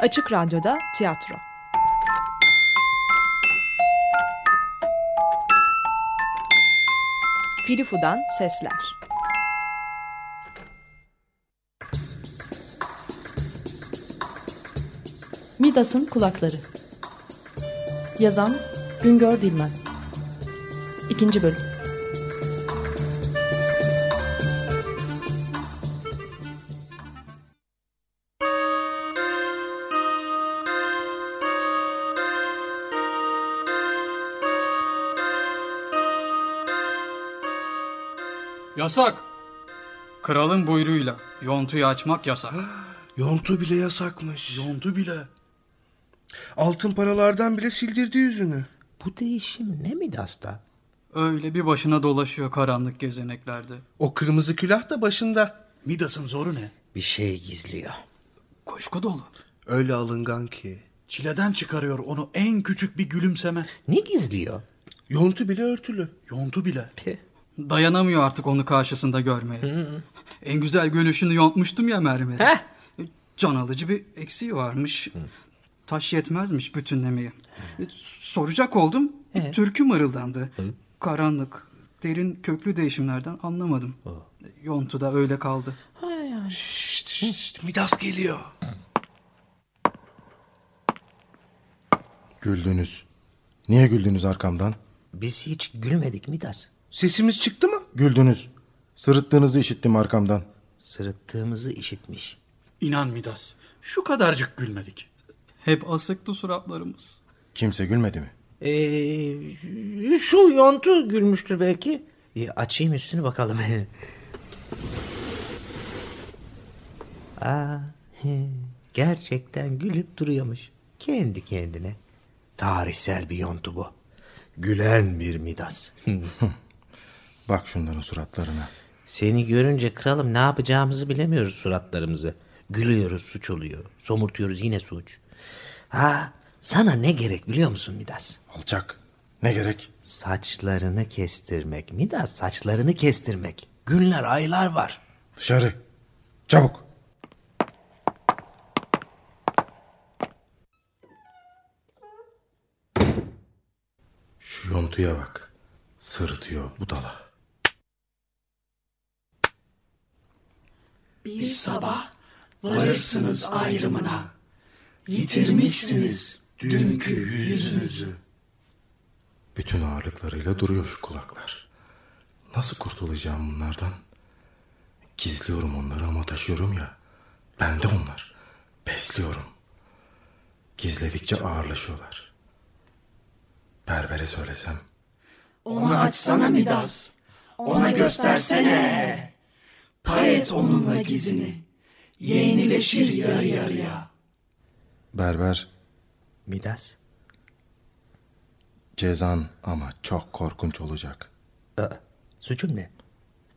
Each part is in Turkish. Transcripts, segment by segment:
Açık Radyo'da tiyatro. Filifu'dan sesler. Midas'ın kulakları. Yazan Güngör Dilmen. İkinci bölüm. Yasak. Kralın buyruğuyla yontuyu açmak yasak. Yontu bile yasakmış. Yontu bile. Altın paralardan bile sildirdi yüzünü. Bu değişim ne Midas'ta? Öyle bir başına dolaşıyor karanlık gezeneklerde. O kırmızı külah da başında. Midas'ın zoru ne? Bir şey gizliyor. Kuşku dolu. Öyle alıngan ki. Çileden çıkarıyor onu en küçük bir gülümseme. Ne gizliyor? Yontu bile örtülü. Yontu bile. Pih. Dayanamıyor artık onu karşısında görmeye. En güzel gülüşünü yontmuştum ya mermeri. Heh. Can alıcı bir eksiği varmış. Taş yetmezmiş bütünlemeye. Soracak oldum. bir Türkü mırıldandı. Karanlık, derin köklü değişimlerden anlamadım. Yontu da öyle kaldı. Şşt, şşt, Midas geliyor. Güldünüz. Niye güldünüz arkamdan? Biz hiç gülmedik Midas. Sesimiz çıktı mı? Güldünüz. Sırıttığınızı işittim arkamdan. Sırıttığımızı işitmiş. İnan Midas. Şu kadarcık gülmedik. Hep asıktı suratlarımız. Kimse gülmedi mi? Ee, şu yontu gülmüştür belki. Ee, açayım üstünü bakalım. Aa, he, gerçekten gülüp duruyormuş. Kendi kendine. Tarihsel bir yontu bu. Gülen bir Midas. Bak şunların suratlarına. Seni görünce kralım ne yapacağımızı bilemiyoruz suratlarımızı. Gülüyoruz suç oluyor. Somurtuyoruz yine suç. Ha sana ne gerek biliyor musun Midas? Alçak. Ne gerek? Saçlarını kestirmek. Midas saçlarını kestirmek. Günler aylar var. Dışarı. Çabuk. Şu yontuya bak. Sırıtıyor budala. Bir sabah varırsınız ayrımına. Yitirmişsiniz dünkü yüzünüzü. Bütün ağırlıklarıyla duruyor şu kulaklar. Nasıl kurtulacağım bunlardan? Gizliyorum onları ama taşıyorum ya. Ben de onlar. Besliyorum. Gizledikçe ağırlaşıyorlar. Berbere söylesem. Onu açsana Midas. Ona göstersene. Pay et onunla gizini. Yeğenileşir yarı yarıya. Berber Midas. cezan ama çok korkunç olacak. Aa, suçum ne?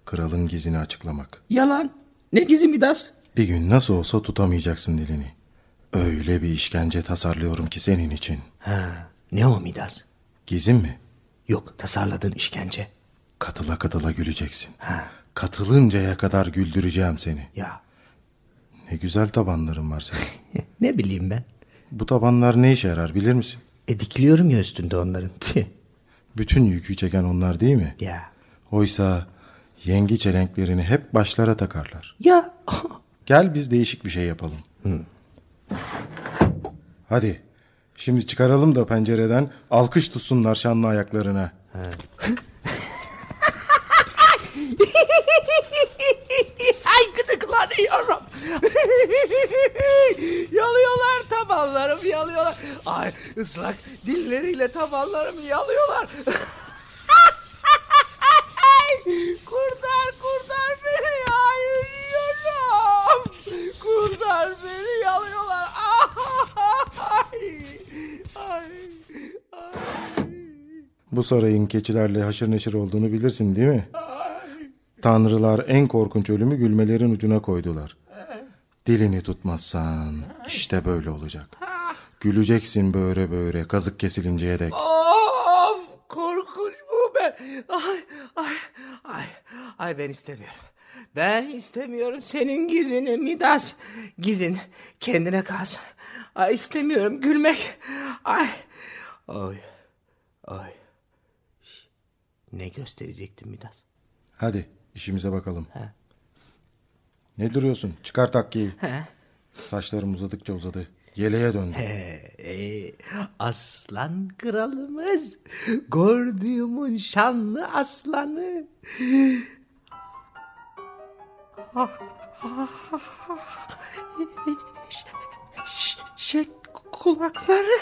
Kralın gizini açıklamak. Yalan. Ne gizi Midas? Bir gün nasıl olsa tutamayacaksın dilini. Öyle bir işkence tasarlıyorum ki senin için. Ha, ne o Midas? Gizim mi? Yok tasarladığın işkence. Katıla katıla güleceksin. Ha, Katılıncaya kadar güldüreceğim seni. ya Ne güzel tabanların var senin. ne bileyim ben. Bu tabanlar ne işe yarar bilir misin? E dikiliyorum ya üstünde onların. Bütün yükü çeken onlar değil mi? ya. Oysa yengi çelenklerini hep başlara takarlar. Ya. Gel biz değişik bir şey yapalım. Hadi. Şimdi çıkaralım da pencereden alkış tutsunlar şanlı ayaklarına. Ay gıdıklanıyorum. yalıyorlar tabanlarım yalıyorlar. Ay ıslak dilleriyle tabanlarımı yalıyorlar. kurtar kurtar beni ay ölüyorum. Kurtar beni yalıyorlar. Ay, ay, ay. Bu sarayın keçilerle haşır neşir olduğunu bilirsin değil mi? Tanrılar en korkunç ölümü gülmelerin ucuna koydular. Dilini tutmazsan işte böyle olacak. Güleceksin böyle böyle kazık kesilinceye dek. Of korkunç bu be. Ay ay ay ay ben istemiyorum. Ben istemiyorum senin gizini Midas. Gizin kendine kalsın. Ay istemiyorum gülmek. Ay. Ay. Ay. Şş, Ne gösterecektin Midas? Hadi işimize bakalım. Ne duruyorsun? Çıkar takkiyi. Saçlarım uzadıkça uzadı. Yeleğe döndü. Ee, aslan kralımız. Gördüğümün şanlı aslanı. Eşek kulakları,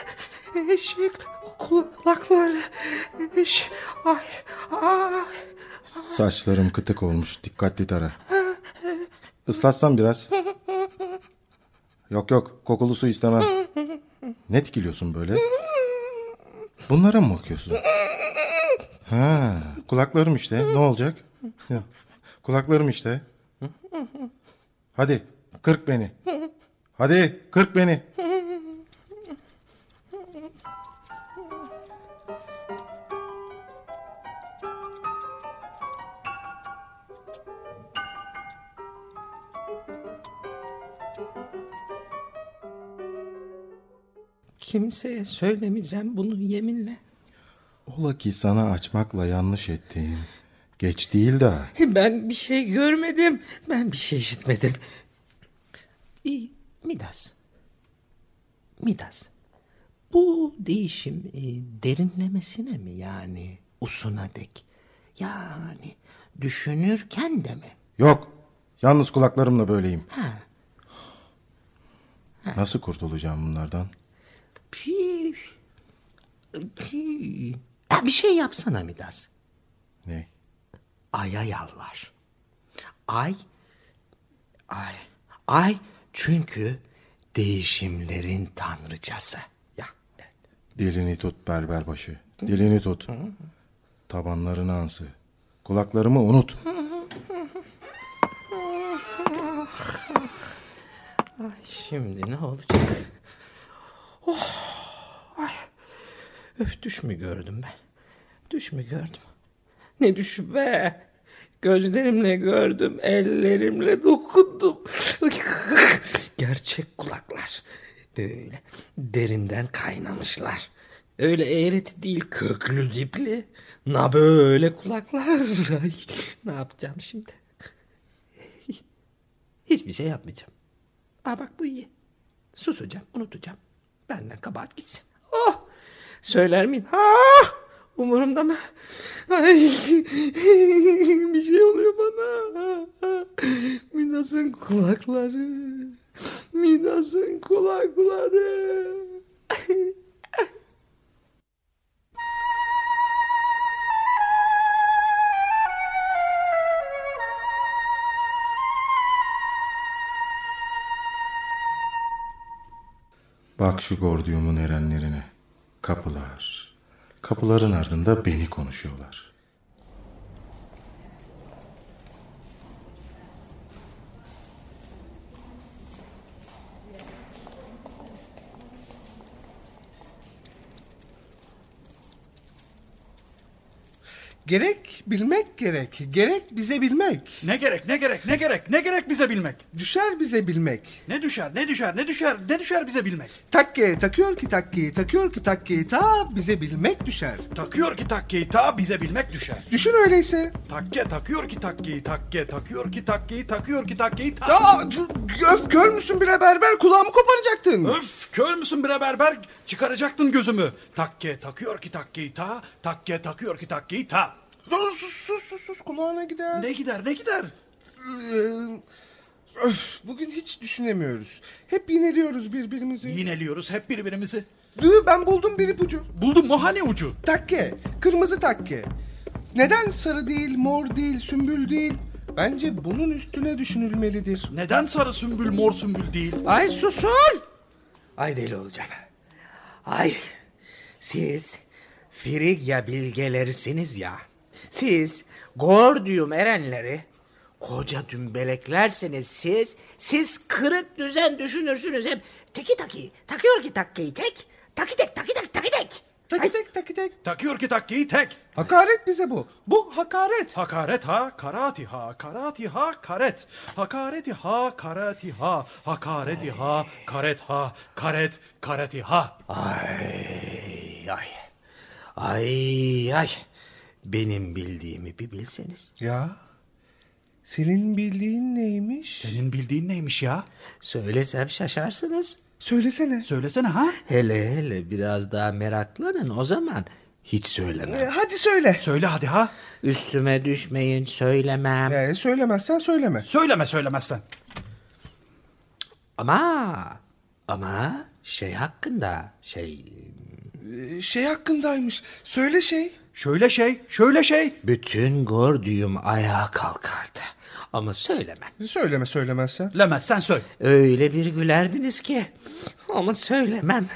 eşek kulakları, eş, ay, ay. Saçlarım kıtık olmuş. Dikkatli tara. Islatsam biraz. Yok yok kokulu su istemem. Ne dikiliyorsun böyle? Bunlara mı bakıyorsun? Ha, kulaklarım işte. Ne olacak? Kulaklarım işte. Hadi kırk beni. Hadi kırk beni. Kimseye söylemeyeceğim bunu yeminle. Ola ki sana açmakla yanlış ettiğim. Geç değil de. Ben bir şey görmedim. Ben bir şey işitmedim. İyi, Midas. Midas. Bu değişim e, derinlemesine mi yani usuna dek? Yani düşünürken de mi? Yok. Yalnız kulaklarımla böyleyim. Ha. Nasıl kurtulacağım bunlardan? Pi. Ya bir şey yapsana Midas. Ne? Ay'a yalvar. Ay, ay, ay çünkü değişimlerin tanrıçası. Ya, evet. Dilini tut berberbaşı. Dilini tut. Tabanlarını ansı. Kulaklarımı unut. Ay şimdi ne olacak? Oh, ay. Öf düş mü gördüm ben? Düş mü gördüm? Ne düşü be? Gözlerimle gördüm, ellerimle dokundum. Gerçek kulaklar. Böyle derinden kaynamışlar. Öyle eğreti değil köklü dipli. Na böyle kulaklar. Ne yapacağım şimdi? Hiçbir şey yapmayacağım. Aa bak bu iyi. Susacağım, unutacağım. Benden kabahat gitsin. Oh! Söyler miyim? Ah! Umurumda mı? Ay! Bir şey oluyor bana. Midas'ın kulakları. Midas'ın kulakları. Bak şu gordiyumun erenlerine. Kapılar. Kapıların ardında beni konuşuyorlar. Gerek bilmek gerek. Gerek bize bilmek. Ne gerek ne gerek ne gerek ne gerek bize bilmek. Düşer bize bilmek. Ne düşer ne düşer ne düşer ne düşer bize bilmek. Takke takıyor ki takki takıyor ki takki ta bize bilmek düşer. Takıyor ki takkeyi ta bize bilmek düşer. Düşün öyleyse. Takke takıyor ki takkeyi takke takıyor ki takkeyi takıyor ki takkeyi ta. C- öf kör müsün bre berber kulağımı koparacaktın. Öf kör müsün bre berber çıkaracaktın gözümü. Takke takıyor ki takkeyi ta takke takıyor ki takkeyi ta. Sus sus sus sus, sus kulağına gider. Ne gider ne gider. Ee, öf, bugün hiç düşünemiyoruz. Hep yineliyoruz birbirimizi. Yineliyoruz hep birbirimizi. Dı, ben buldum bir ipucu. Buldum mu hani ucu? Takke, kırmızı takke. Neden sarı değil, mor değil, sümbül değil? Bence bunun üstüne düşünülmelidir. Neden sarı sümbül mor sümbül değil? Ay susun! Ay deli olacağım. Ay siz Frigya bilgelerisiniz ya. Siz Gordium erenleri koca dümbeleklersiniz siz. Siz kırık düzen düşünürsünüz hep. Teki taki takıyor ki takkeyi tek. Taki tek taki tek taki tek. Taki tek taki tek. Takıyor ki takkeyi tek. Hakaret bize bu. Bu hakaret. Hakaret ha, karati ha, karati ha, karet. Hakareti ha, karati ha, hakareti ha, karet ha, karet, kareti ha. Ay ay. Ay ay. Benim bildiğimi bir bilseniz. Ya senin bildiğin neymiş? Senin bildiğin neymiş ya? Söylesem şaşarsınız. Söylesene. Söylesene ha. Hele hele biraz daha meraklanın o zaman hiç söylemem. E, hadi söyle. Söyle hadi ha. Üstüme düşmeyin söylemem. E, söylemezsen söyleme. Söyleme söylemezsen. Ama ama şey hakkında şey şey hakkındaymış. Söyle şey. Şöyle şey, şöyle şey. bütün Gordium ayağa kalkardı. Ama söylemem. Söyleme söylemezsen. Lemezsen söyle. Öyle bir gülerdiniz ki. Ama söylemem.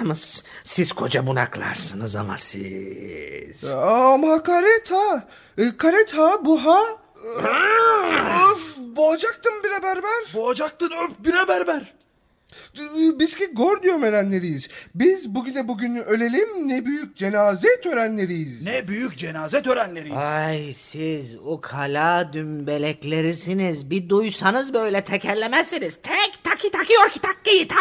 Ama s- siz koca bunaklarsınız ama siz. Ama hakaret ha. E, karet ha bu ha. of, boğacaktım bire berber. Boğacaktın öp bire berber. Biz ki Gordium erenleriyiz. Biz bugüne bugün ölelim ne büyük cenaze törenleriyiz. Ne büyük cenaze törenleriyiz. Ay siz ukala dümbeleklerisiniz. Bir duysanız böyle tekerlemezsiniz. Tek taki takıyor ki takkiyi ta.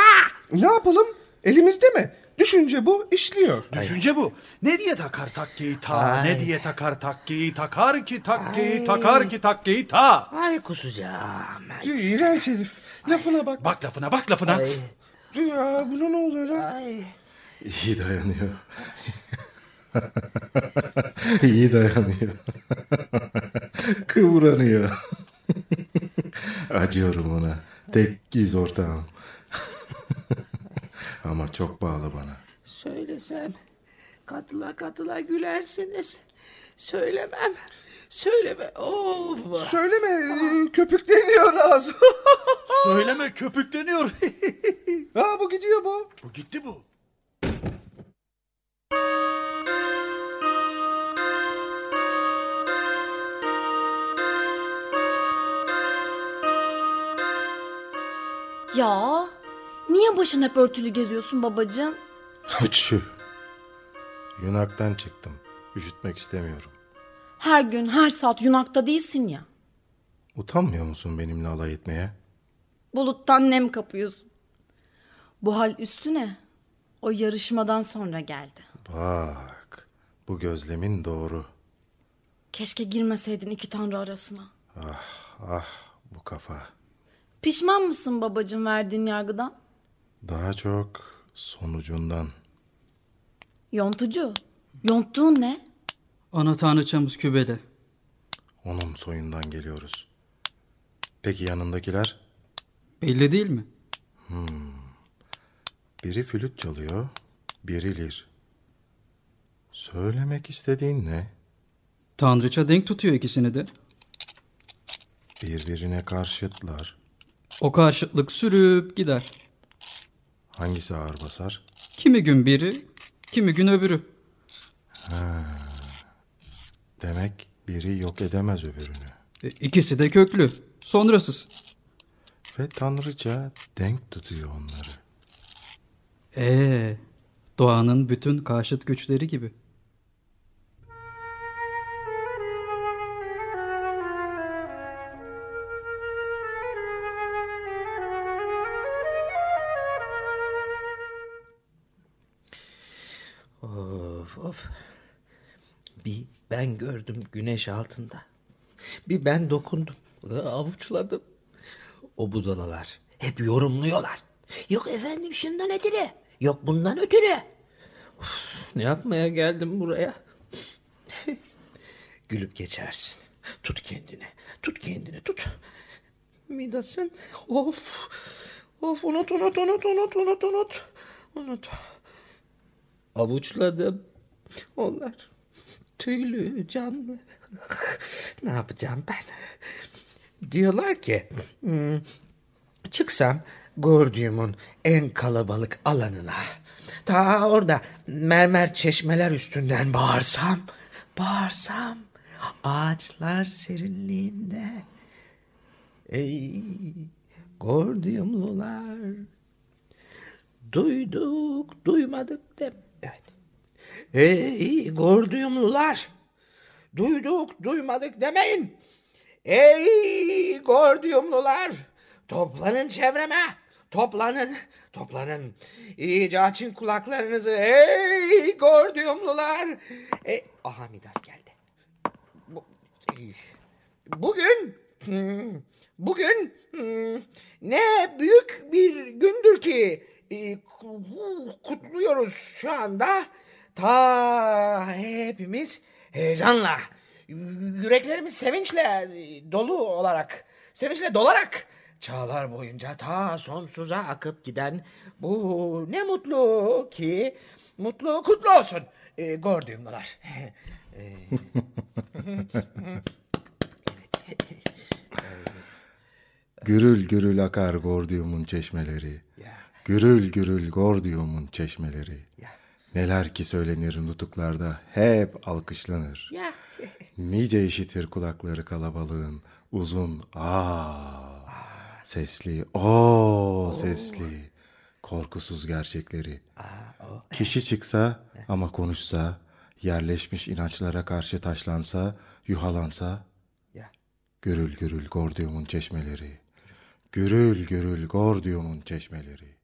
Ne yapalım? Elimizde mi? Düşünce bu işliyor. Düşünce bu. Ne diye takar takkeyi ta? Ay. Ne diye takar takkeyi takar ki takkeyi takar ki takkeyi ta? Ay kusacağım. Ay. İğrenç herif. Lafına bak. Bak lafına bak lafına. Ay. Ya buna ne oluyor lan? Ay. İyi dayanıyor. İyi dayanıyor. Kıvranıyor. Acıyorum ona. Tek giz ortağım. Ama çok bağlı bana. Söylesem katıla katıla gülersiniz. Söylemem. Söyleme. Of. Söyleme köpükleniyor ağzı. Söyleme köpükleniyor. ha bu gidiyor bu. bu gitti bu. Ya niye başın hep örtülü geziyorsun babacığım? Uçu. Yunaktan çıktım. Üşütmek istemiyorum. Her gün her saat yunakta değilsin ya. Utanmıyor musun benimle alay etmeye? Buluttan nem kapıyorsun. Bu hal üstüne o yarışmadan sonra geldi. Bak. Bu gözlemin doğru. Keşke girmeseydin iki tanrı arasına. Ah bu kafa. Pişman mısın babacığım verdiğin yargıdan? Daha çok sonucundan. Yontucu. Yonttuğun ne? Ana tanrıçamız Kübele. Onun soyundan geliyoruz. Peki yanındakiler? Belli değil mi? Biri flüt çalıyor, biri lir. Söylemek istediğin ne? Tanrıça denk tutuyor ikisini de. Birbirine karşıtlar. O karşıtlık sürüp gider. Hangisi ağır basar? Kimi gün biri, kimi gün öbürü. Demek biri yok edemez öbürünü. E, İkisi de köklü, sonrasız. Ve tanrıça denk tutuyor onları. Ee, doğanın bütün karşıt güçleri gibi. Of of. Bir ben gördüm güneş altında. Bir ben dokundum. Avuçladım. O budalalar hep yorumluyorlar. Yok efendim şundan ötürü. Yok bundan ötürü. Of, ne yapmaya geldim buraya? Gülüp geçersin. Tut kendini. Tut kendini tut. Midasın. Of. Of unut unut unut unut unut unut. Unut. Avuçladım. Onlar tüylü, canlı. ne yapacağım ben? Diyorlar ki "Hmm, çıksam Gordium'un en kalabalık alanına. Ta orada mermer çeşmeler üstünden bağırsam, bağırsam ağaçlar serinliğinde. Ey Gordiumlular. Duyduk, duymadık dem. Evet. Ey Gordiyumlular! Duyduk duymadık demeyin. Ey Gordiyumlular! Toplanın çevreme. Toplanın, toplanın. İyice açın kulaklarınızı. Ey Gordiyumlular! E, aha Midas geldi. Bu, bugün, hmm, bugün hmm, ne büyük bir gündür ki e, kutluyoruz şu anda. Ta hepimiz heyecanla, yüreklerimiz sevinçle dolu olarak, sevinçle dolarak çağlar boyunca ta sonsuza akıp giden bu ne mutlu ki mutlu kutlu olsun e, Gordiumlular. e, Gürül gürül akar Gordium'un çeşmeleri. Gürül gürül Gordium'un çeşmeleri. Neler ki söylenir nutuklarda hep alkışlanır. nice işitir kulakları kalabalığın uzun aa sesli o sesli korkusuz gerçekleri. Kişi çıksa ama konuşsa, yerleşmiş inançlara karşı taşlansa, yuhalansa, gürül gürül Gordium'un çeşmeleri, gürül gürül Gordium'un çeşmeleri.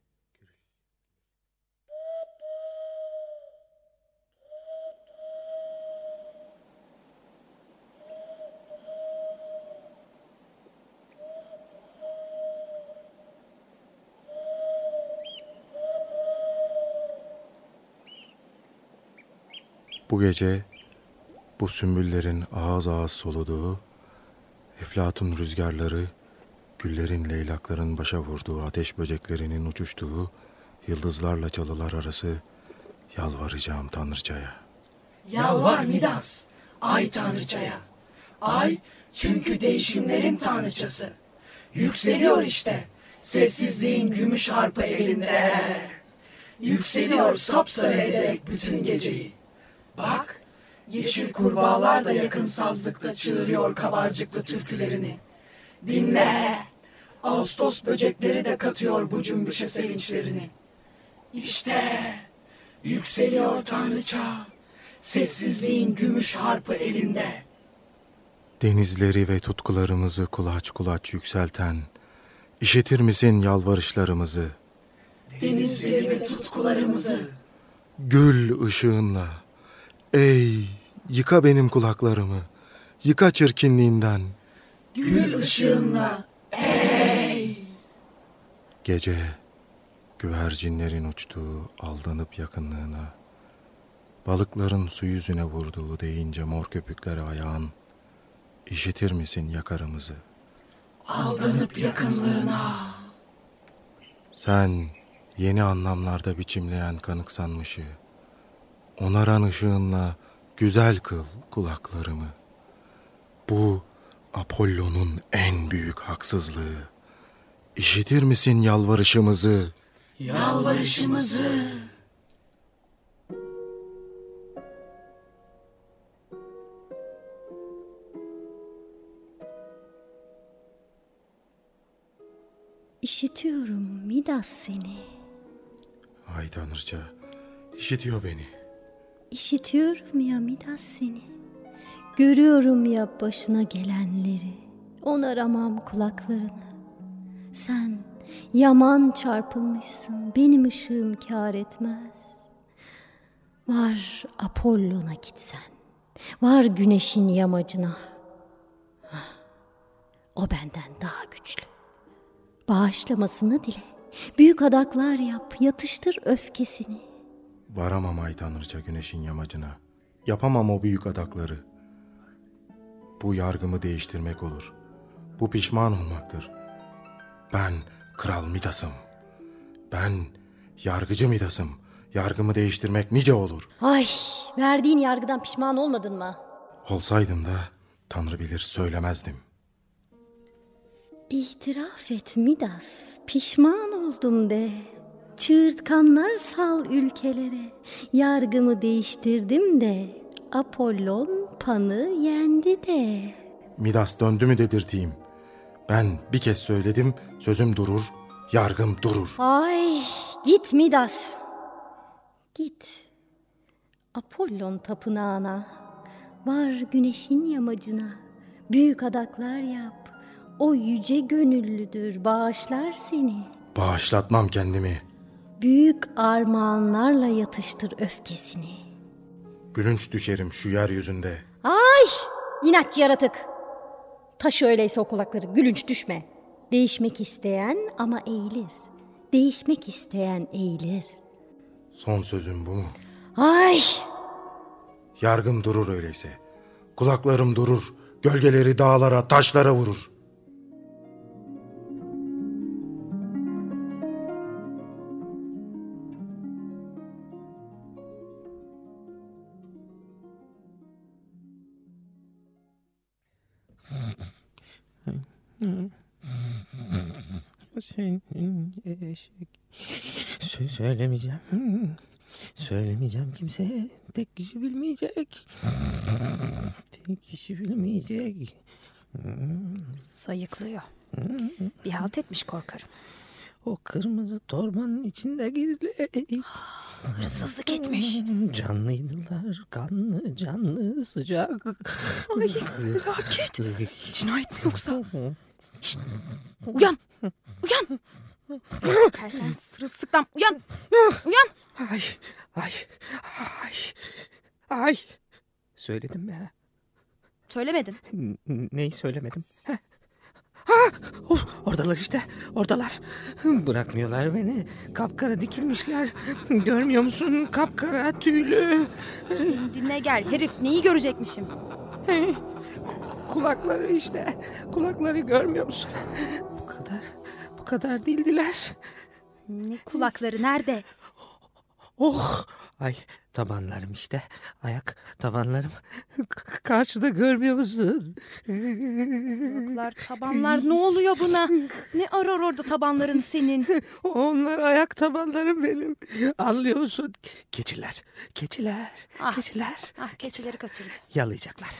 Bu gece bu sümbüllerin ağız ağız soluduğu, eflatun rüzgarları, güllerin leylakların başa vurduğu, ateş böceklerinin uçuştuğu, yıldızlarla çalılar arası yalvaracağım Tanrıçaya. Yalvar Midas, ay Tanrıçaya. Ay çünkü değişimlerin tanrıçası. Yükseliyor işte, sessizliğin gümüş harpı elinde. Yükseliyor sapsarı ederek bütün geceyi. Yeşil kurbağalar da yakın sazlıkta çığırıyor kabarcıklı türkülerini. Dinle, Ağustos böcekleri de katıyor bu cümbüşe sevinçlerini. İşte yükseliyor tanrıça, sessizliğin gümüş harpı elinde. Denizleri ve tutkularımızı kulaç kulaç yükselten, işitir misin yalvarışlarımızı? Denizleri ve tutkularımızı. Gül ışığınla, Ey yıka benim kulaklarımı, yıka çirkinliğinden. Gül ışığınla ey. Gece güvercinlerin uçtuğu aldanıp yakınlığına, balıkların su yüzüne vurduğu deyince mor köpükleri ayağın, işitir misin yakarımızı? Aldanıp yakınlığına. Sen yeni anlamlarda biçimleyen kanıksanmışı, onaran ışığınla güzel kıl kulaklarımı. Bu Apollo'nun en büyük haksızlığı. İşitir misin yalvarışımızı? Yalvarışımızı. İşitiyorum Midas seni. Ay Tanrıça, işitiyor beni. İşitiyorum ya Midas seni. Görüyorum ya başına gelenleri. Onaramam kulaklarını. Sen yaman çarpılmışsın. Benim ışığım kar etmez. Var Apollon'a gitsen. Var güneşin yamacına. O benden daha güçlü. Bağışlamasını dile. Büyük adaklar yap, yatıştır öfkesini. Varamam ay tanrıça güneşin yamacına. Yapamam o büyük adakları. Bu yargımı değiştirmek olur. Bu pişman olmaktır. Ben kral Midas'ım. Ben yargıcı Midas'ım. Yargımı değiştirmek nice olur. Ay verdiğin yargıdan pişman olmadın mı? Olsaydım da Tanrı bilir söylemezdim. İtiraf et Midas. Pişman oldum de. Çığırtkanlar sal ülkelere. Yargımı değiştirdim de. Apollon Pan'ı yendi de. Midas döndü mü dedirteyim. Ben bir kez söyledim, sözüm durur, yargım durur. Ay git Midas. Git. Apollon tapınağına, var güneşin yamacına, büyük adaklar yap. O yüce gönüllüdür, bağışlar seni. Bağışlatmam kendimi. Büyük armağanlarla yatıştır öfkesini. Gülünç düşerim şu yeryüzünde. Ay! İnatçı yaratık. Taş öyleyse o kulakları, gülünç düşme. Değişmek isteyen ama eğilir. Değişmek isteyen eğilir. Son sözüm bu mu? Ay! Yargım durur öyleyse. Kulaklarım durur. Gölgeleri dağlara, taşlara vurur. Senin eşek. Sö- Söylemeyeceğim. Söylemeyeceğim kimseye. Tek kişi bilmeyecek. Tek kişi bilmeyecek. Sayıklıyor. Bir halt etmiş korkarım. O kırmızı torbanın içinde gizli. Hırsızlık etmiş. Canlıydılar. Kanlı, canlı, sıcak. Ay felaket. Cinayet mi yoksa? Uyan. Uyan. Terden sırılsıklam. Uyan. Uyan. Ay, ay, ay, ay. Söyledim mi? Söylemedin. N- Neyi söylemedim? Heh. Ha, of, oradalar işte, oradalar. Bırakmıyorlar beni. Kapkara dikilmişler. Görmüyor musun? Kapkara tüylü. Dinle gel. Herif neyi görecekmişim? Kulakları işte. Kulakları görmüyor musun? Bu kadar, bu kadar değildiler. Ne kulakları nerede? Oh! Ay tabanlarım işte. Ayak tabanlarım. K- karşıda görmüyor musun? Kulaklar, tabanlar ne oluyor buna? Ne arar orada tabanların senin? Onlar ayak tabanlarım benim. Anlıyor musun? Keçiler, keçiler, Ah. keçiler. Ah keçileri kaçırdı. Yalayacaklar,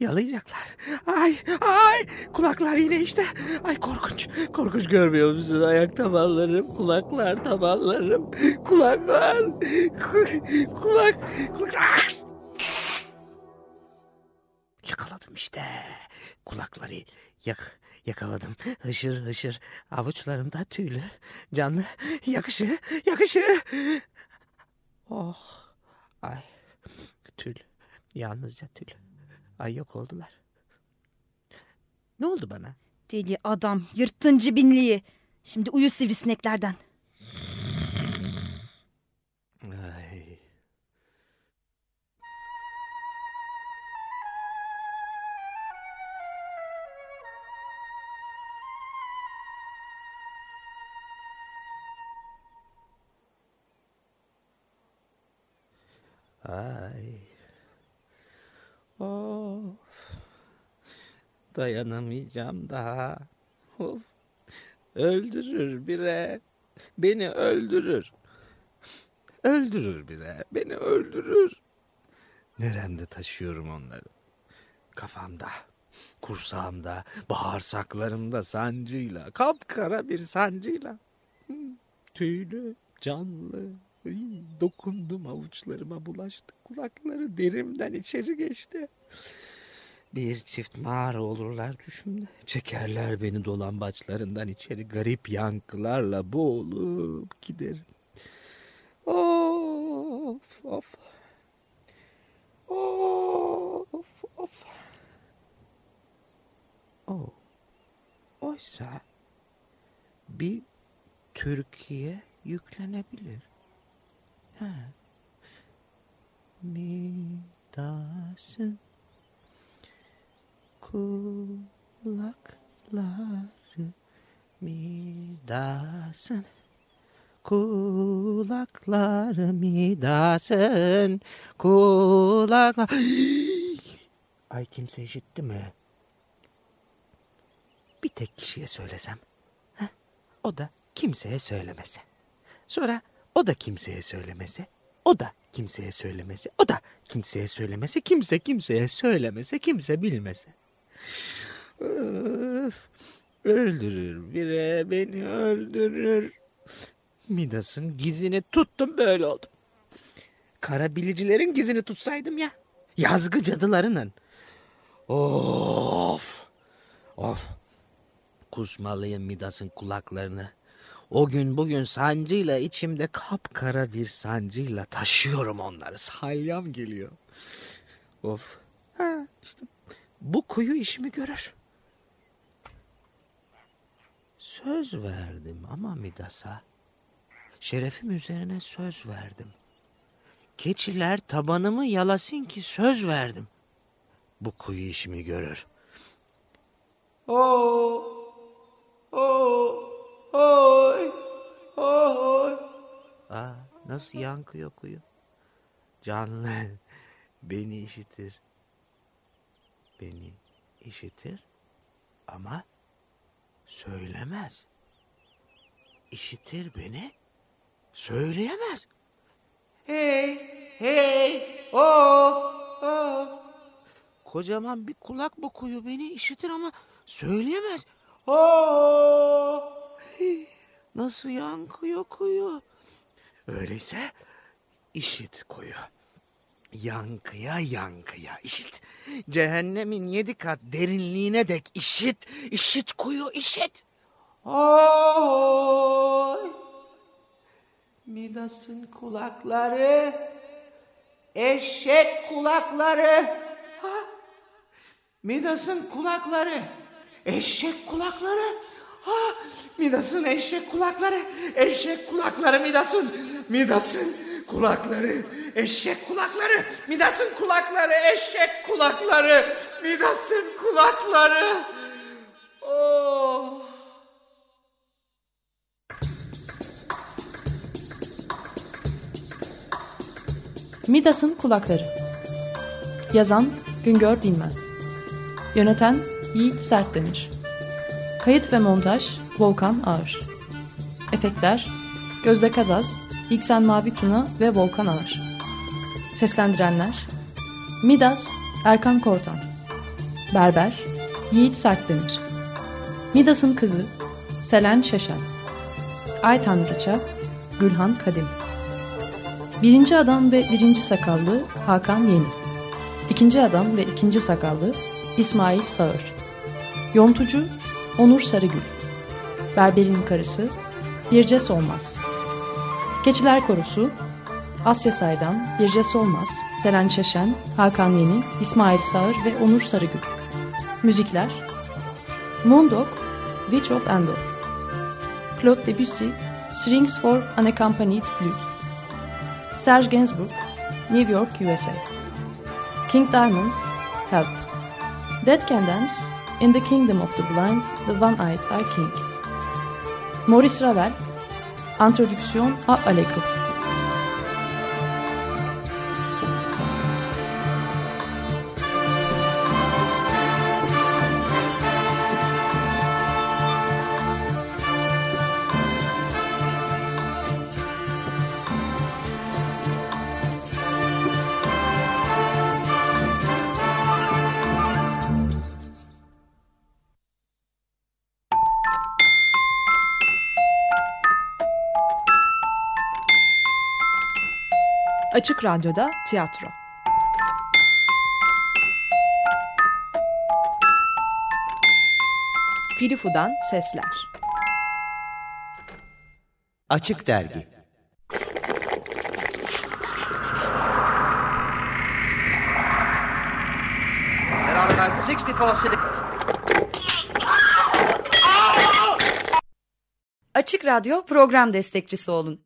yalayacaklar. Ay, ay, kulaklar yine işte. Ay korkunç, korkunç görmüyor musun? Ayak tabanlarım, kulaklar tabanlarım, kulaklar, ku- kulak, kulak. Yakaladım işte. Kulakları yak, yakaladım. Hışır hışır. Avuçlarımda tüylü. Canlı. Yakışı, yakışı. Oh. Ay. Tül. Yalnızca tül. Ay yok oldular. Ne oldu bana? Deli adam, yırttın cibinliği. Şimdi uyu sivrisineklerden. Ay. Of. Dayanamayacağım daha. Of. Öldürür bire. Beni öldürür. Öldürür bire. Beni öldürür. Neremde taşıyorum onları. Kafamda, kursağımda, bağırsaklarımda sancıyla, kapkara bir sancıyla. Tüylü, canlı. Dokundum avuçlarıma bulaştı. Kulakları derimden içeri geçti. Bir çift mağara olurlar düşümde. Çekerler beni dolambaçlarından içeri garip yankılarla boğulup giderim. Of of. Of of. O. Oysa bir Türkiye yüklenebilir. Midas'ın kulakları Midas'ın kulakları Midas'ın kulaklar Ay kimse işitti mi? Bir tek kişiye söylesem. Heh, O da kimseye söylemese. Sonra o da kimseye söylemese. O da kimseye söylemese. O da kimseye söylemese. Kimse kimseye söylemese. Kimse bilmese. Öf, öldürür bire beni öldürür. Midas'ın gizini tuttum böyle oldum. Kara bilicilerin gizini tutsaydım ya. Yazgı cadılarının. Of. Of. Kusmalıyım Midas'ın kulaklarını. O gün bugün sancıyla içimde kapkara bir sancıyla taşıyorum onları. Salyam geliyor. Of. Ha, işte bu kuyu işimi görür. Söz verdim ama Midas'a. Şerefim üzerine söz verdim. Keçiler tabanımı yalasın ki söz verdim. Bu kuyu işimi görür. Oh, oh, oy, oy. Aa, nasıl yankıyor kuyu? Canlı beni işitir. Beni işitir ama söylemez. İşitir beni, söyleyemez. Hey, hey, oh, oh. Kocaman bir kulak bu kuyu beni işitir ama söyleyemez. Oh. Nasıl yankıyor kuyu? Öyleyse işit kuyu. Yankıya yankıya işit. Cehennemin yedi kat derinliğine dek işit. İşit kuyu işit. Oy. Midas'ın kulakları, eşek kulakları. Ha? Midas'ın kulakları, eşek kulakları. Midas'ın eşek kulakları, eşek kulakları Midas'ın. Midas'ın kulakları, eşek kulakları. Midas'ın kulakları, eşek kulakları. Midas'ın kulakları. Oh. Midas'ın Kulakları Yazan Güngör Dilmen Yöneten Yiğit Sertdemir Kayıt ve montaj Volkan Ağır. Efektler Gözde Kazaz, İksen Mavi Tuna ve Volkan Ağır. Seslendirenler Midas Erkan Kortan. Berber Yiğit Sertdemir. Midas'ın Kızı Selen Şeşen. Ay Tanrıça Gülhan Kadim. Birinci adam ve birinci sakallı Hakan Yeni. İkinci adam ve ikinci sakallı İsmail Sağır. Yontucu Onur Sarıgül. Berberin karısı Birce Solmaz. Keçiler Korusu Asya Saydam, Birce Solmaz, Selen Şeşen, Hakan Yeni, İsmail Sağır ve Onur Sarıgül. Müzikler Moondog, Witch of Endor. Claude Debussy, Strings for Unaccompanied Flute. Serge Gainsbourg, New York, USA. King Diamond, Help. Dead Can Dance, In the Kingdom of the Blind, The One-Eyed Are King. Maurice Ravel, Introduction à Allegro. Açık Radyo'da tiyatro. Filifu'dan sesler. Açık Dergi There are about 64 city- Açık Radyo program destekçisi olun.